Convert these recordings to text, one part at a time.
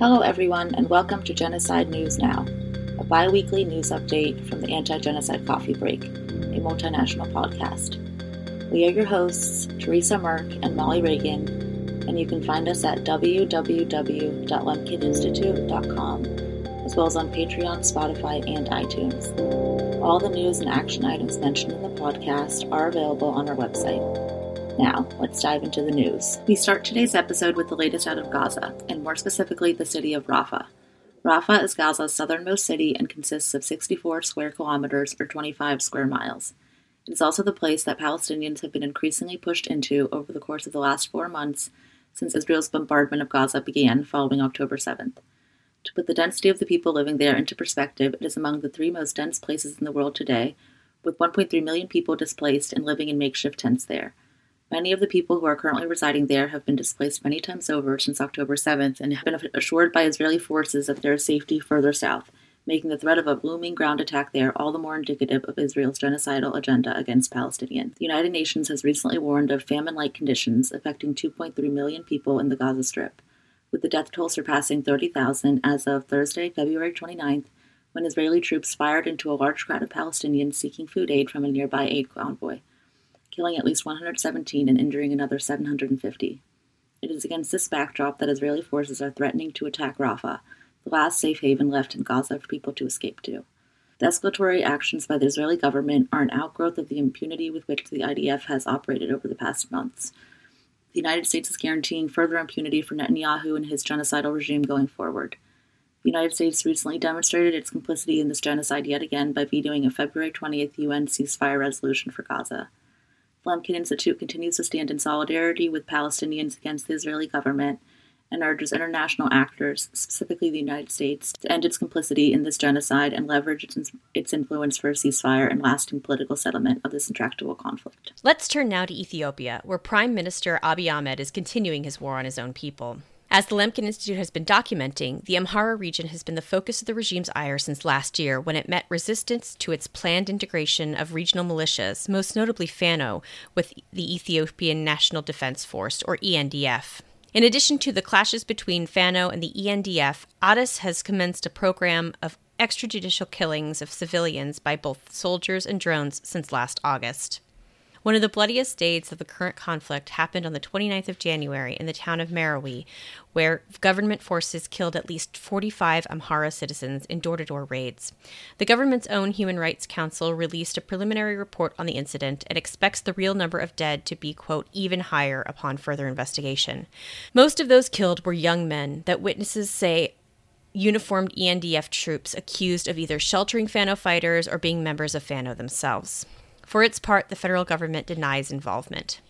Hello, everyone, and welcome to Genocide News Now, a bi weekly news update from the Anti Genocide Coffee Break, a multinational podcast. We are your hosts, Teresa Merck and Molly Reagan, and you can find us at www.lemkininstitute.com, as well as on Patreon, Spotify, and iTunes. All the news and action items mentioned in the podcast are available on our website. Now, let's dive into the news. We start today's episode with the latest out of Gaza, and more specifically, the city of Rafah. Rafah is Gaza's southernmost city and consists of 64 square kilometers or 25 square miles. It is also the place that Palestinians have been increasingly pushed into over the course of the last four months since Israel's bombardment of Gaza began following October 7th. To put the density of the people living there into perspective, it is among the three most dense places in the world today, with 1.3 million people displaced and living in makeshift tents there. Many of the people who are currently residing there have been displaced many times over since October 7th and have been assured by Israeli forces of their safety further south, making the threat of a looming ground attack there all the more indicative of Israel's genocidal agenda against Palestinians. The United Nations has recently warned of famine like conditions affecting 2.3 million people in the Gaza Strip, with the death toll surpassing 30,000 as of Thursday, February 29th, when Israeli troops fired into a large crowd of Palestinians seeking food aid from a nearby aid convoy killing at least 117 and injuring another 750. It is against this backdrop that Israeli forces are threatening to attack Rafah, the last safe haven left in Gaza for people to escape to. The escalatory actions by the Israeli government are an outgrowth of the impunity with which the IDF has operated over the past months. The United States is guaranteeing further impunity for Netanyahu and his genocidal regime going forward. The United States recently demonstrated its complicity in this genocide yet again by vetoing a February 20th UN ceasefire resolution for Gaza. Lemkin Institute continues to stand in solidarity with Palestinians against the Israeli government and urges international actors, specifically the United States, to end its complicity in this genocide and leverage its, its influence for a ceasefire and lasting political settlement of this intractable conflict. Let's turn now to Ethiopia, where Prime Minister Abiy Ahmed is continuing his war on his own people. As the Lemkin Institute has been documenting, the Amhara region has been the focus of the regime's ire since last year when it met resistance to its planned integration of regional militias, most notably Fano, with the Ethiopian National Defense Force, or ENDF. In addition to the clashes between Fano and the ENDF, Addis has commenced a program of extrajudicial killings of civilians by both soldiers and drones since last August. One of the bloodiest days of the current conflict happened on the 29th of January in the town of Merawi, where government forces killed at least 45 Amhara citizens in door to door raids. The government's own Human Rights Council released a preliminary report on the incident and expects the real number of dead to be, quote, even higher upon further investigation. Most of those killed were young men that witnesses say uniformed ENDF troops accused of either sheltering Fano fighters or being members of Fano themselves. For its part, the federal government denies involvement.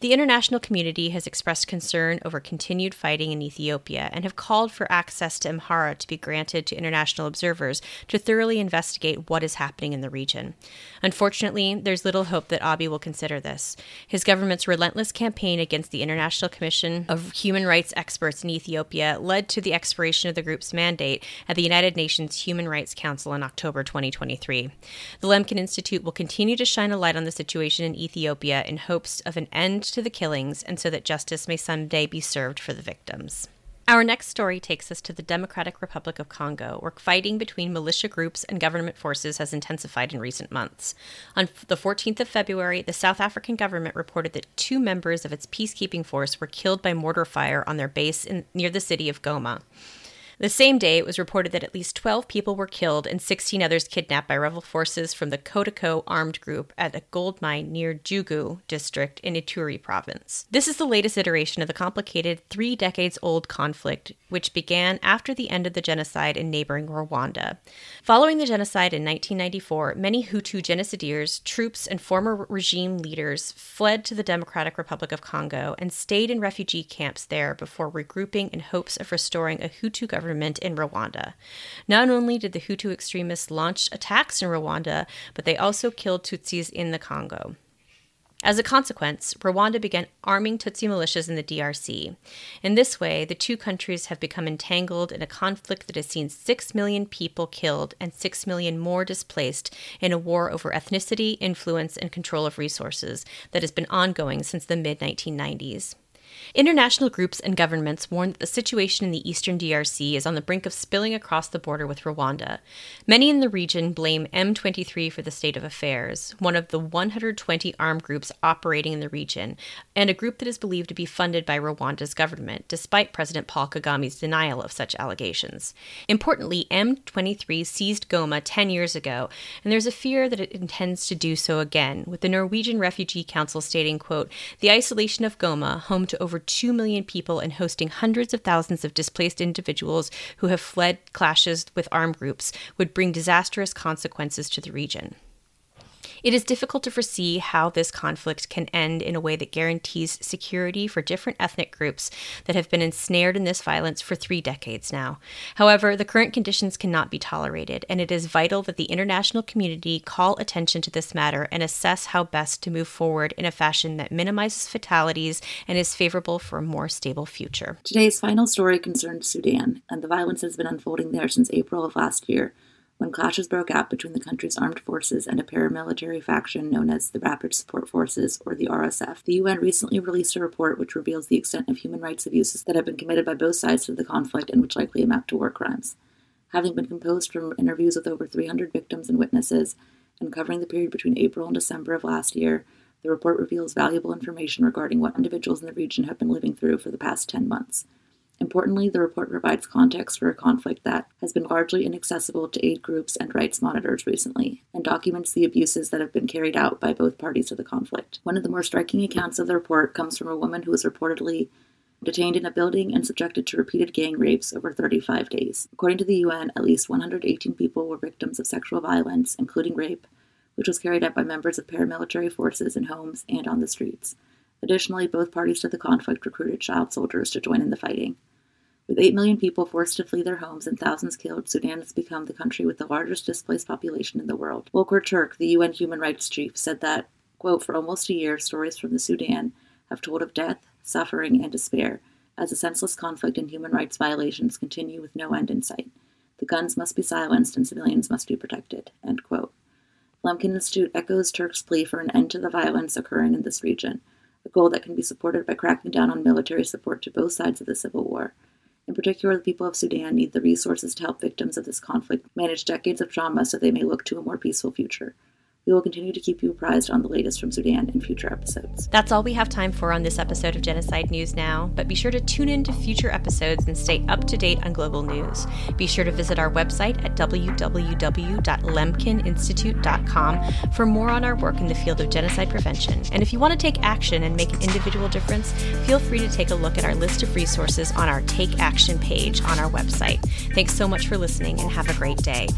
The international community has expressed concern over continued fighting in Ethiopia and have called for access to Amhara to be granted to international observers to thoroughly investigate what is happening in the region. Unfortunately, there's little hope that Abiy will consider this. His government's relentless campaign against the International Commission of Human Rights Experts in Ethiopia led to the expiration of the group's mandate at the United Nations Human Rights Council in October 2023. The Lemkin Institute will continue to shine a light on the situation in Ethiopia in hopes of an end to the killings and so that justice may someday be served for the victims. Our next story takes us to the Democratic Republic of Congo, where fighting between militia groups and government forces has intensified in recent months. On the 14th of February, the South African government reported that two members of its peacekeeping force were killed by mortar fire on their base in, near the city of Goma. The same day, it was reported that at least 12 people were killed and 16 others kidnapped by rebel forces from the CODECO armed group at a gold mine near Djugu district in Ituri province. This is the latest iteration of the complicated three decades old conflict, which began after the end of the genocide in neighboring Rwanda. Following the genocide in 1994, many Hutu génocidaires, troops, and former regime leaders fled to the Democratic Republic of Congo and stayed in refugee camps there before regrouping in hopes of restoring a Hutu government government in Rwanda. Not only did the Hutu extremists launch attacks in Rwanda, but they also killed Tutsis in the Congo. As a consequence, Rwanda began arming Tutsi militias in the DRC. In this way, the two countries have become entangled in a conflict that has seen 6 million people killed and 6 million more displaced in a war over ethnicity, influence, and control of resources that has been ongoing since the mid 1990s. International groups and governments warn that the situation in the eastern DRC is on the brink of spilling across the border with Rwanda. Many in the region blame M23 for the state of affairs, one of the 120 armed groups operating in the region, and a group that is believed to be funded by Rwanda's government, despite President Paul Kagame's denial of such allegations. Importantly, M23 seized Goma 10 years ago, and there's a fear that it intends to do so again, with the Norwegian Refugee Council stating, quote, the isolation of Goma, home to over 2 million people and hosting hundreds of thousands of displaced individuals who have fled clashes with armed groups, would bring disastrous consequences to the region. It is difficult to foresee how this conflict can end in a way that guarantees security for different ethnic groups that have been ensnared in this violence for three decades now. However, the current conditions cannot be tolerated, and it is vital that the international community call attention to this matter and assess how best to move forward in a fashion that minimizes fatalities and is favorable for a more stable future. Today's final story concerns Sudan, and the violence has been unfolding there since April of last year when clashes broke out between the country's armed forces and a paramilitary faction known as the Rapid Support Forces, or the RSF. The UN recently released a report which reveals the extent of human rights abuses that have been committed by both sides to the conflict and which likely amount to war crimes. Having been composed from interviews with over 300 victims and witnesses, and covering the period between April and December of last year, the report reveals valuable information regarding what individuals in the region have been living through for the past 10 months. Importantly, the report provides context for a conflict that has been largely inaccessible to aid groups and rights monitors recently, and documents the abuses that have been carried out by both parties to the conflict. One of the more striking accounts of the report comes from a woman who was reportedly detained in a building and subjected to repeated gang rapes over 35 days. According to the UN, at least 118 people were victims of sexual violence, including rape, which was carried out by members of paramilitary forces in homes and on the streets. Additionally, both parties to the conflict recruited child soldiers to join in the fighting. With 8 million people forced to flee their homes and thousands killed, Sudan has become the country with the largest displaced population in the world. Volker Turk, the UN human rights chief, said that, quote, for almost a year, stories from the Sudan have told of death, suffering, and despair, as the senseless conflict and human rights violations continue with no end in sight. The guns must be silenced and civilians must be protected, end quote. Lemkin Institute echoes Turk's plea for an end to the violence occurring in this region, a goal that can be supported by cracking down on military support to both sides of the civil war. In particular, the people of Sudan need the resources to help victims of this conflict manage decades of trauma so they may look to a more peaceful future. We will continue to keep you apprised on the latest from Sudan in future episodes. That's all we have time for on this episode of Genocide News Now, but be sure to tune in to future episodes and stay up to date on global news. Be sure to visit our website at www.lemkininstitute.com for more on our work in the field of genocide prevention. And if you want to take action and make an individual difference, feel free to take a look at our list of resources on our Take Action page on our website. Thanks so much for listening and have a great day.